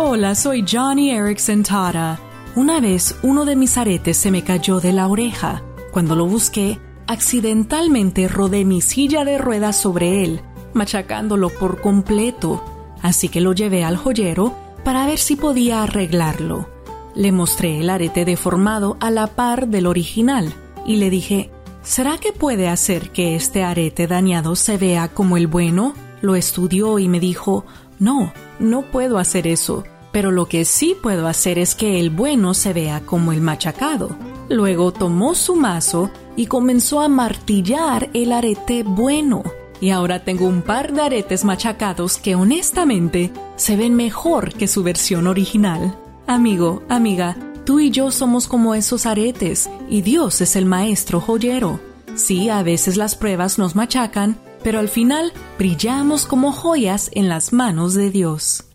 Hola, soy Johnny Erickson Tara. Una vez uno de mis aretes se me cayó de la oreja. Cuando lo busqué, accidentalmente rodé mi silla de ruedas sobre él, machacándolo por completo. Así que lo llevé al joyero para ver si podía arreglarlo. Le mostré el arete deformado a la par del original y le dije, ¿será que puede hacer que este arete dañado se vea como el bueno? Lo estudió y me dijo, no, no puedo hacer eso, pero lo que sí puedo hacer es que el bueno se vea como el machacado. Luego tomó su mazo y comenzó a martillar el arete bueno. Y ahora tengo un par de aretes machacados que honestamente se ven mejor que su versión original. Amigo, amiga, tú y yo somos como esos aretes y Dios es el maestro joyero. Sí, a veces las pruebas nos machacan, pero al final brillamos como joyas en las manos de Dios.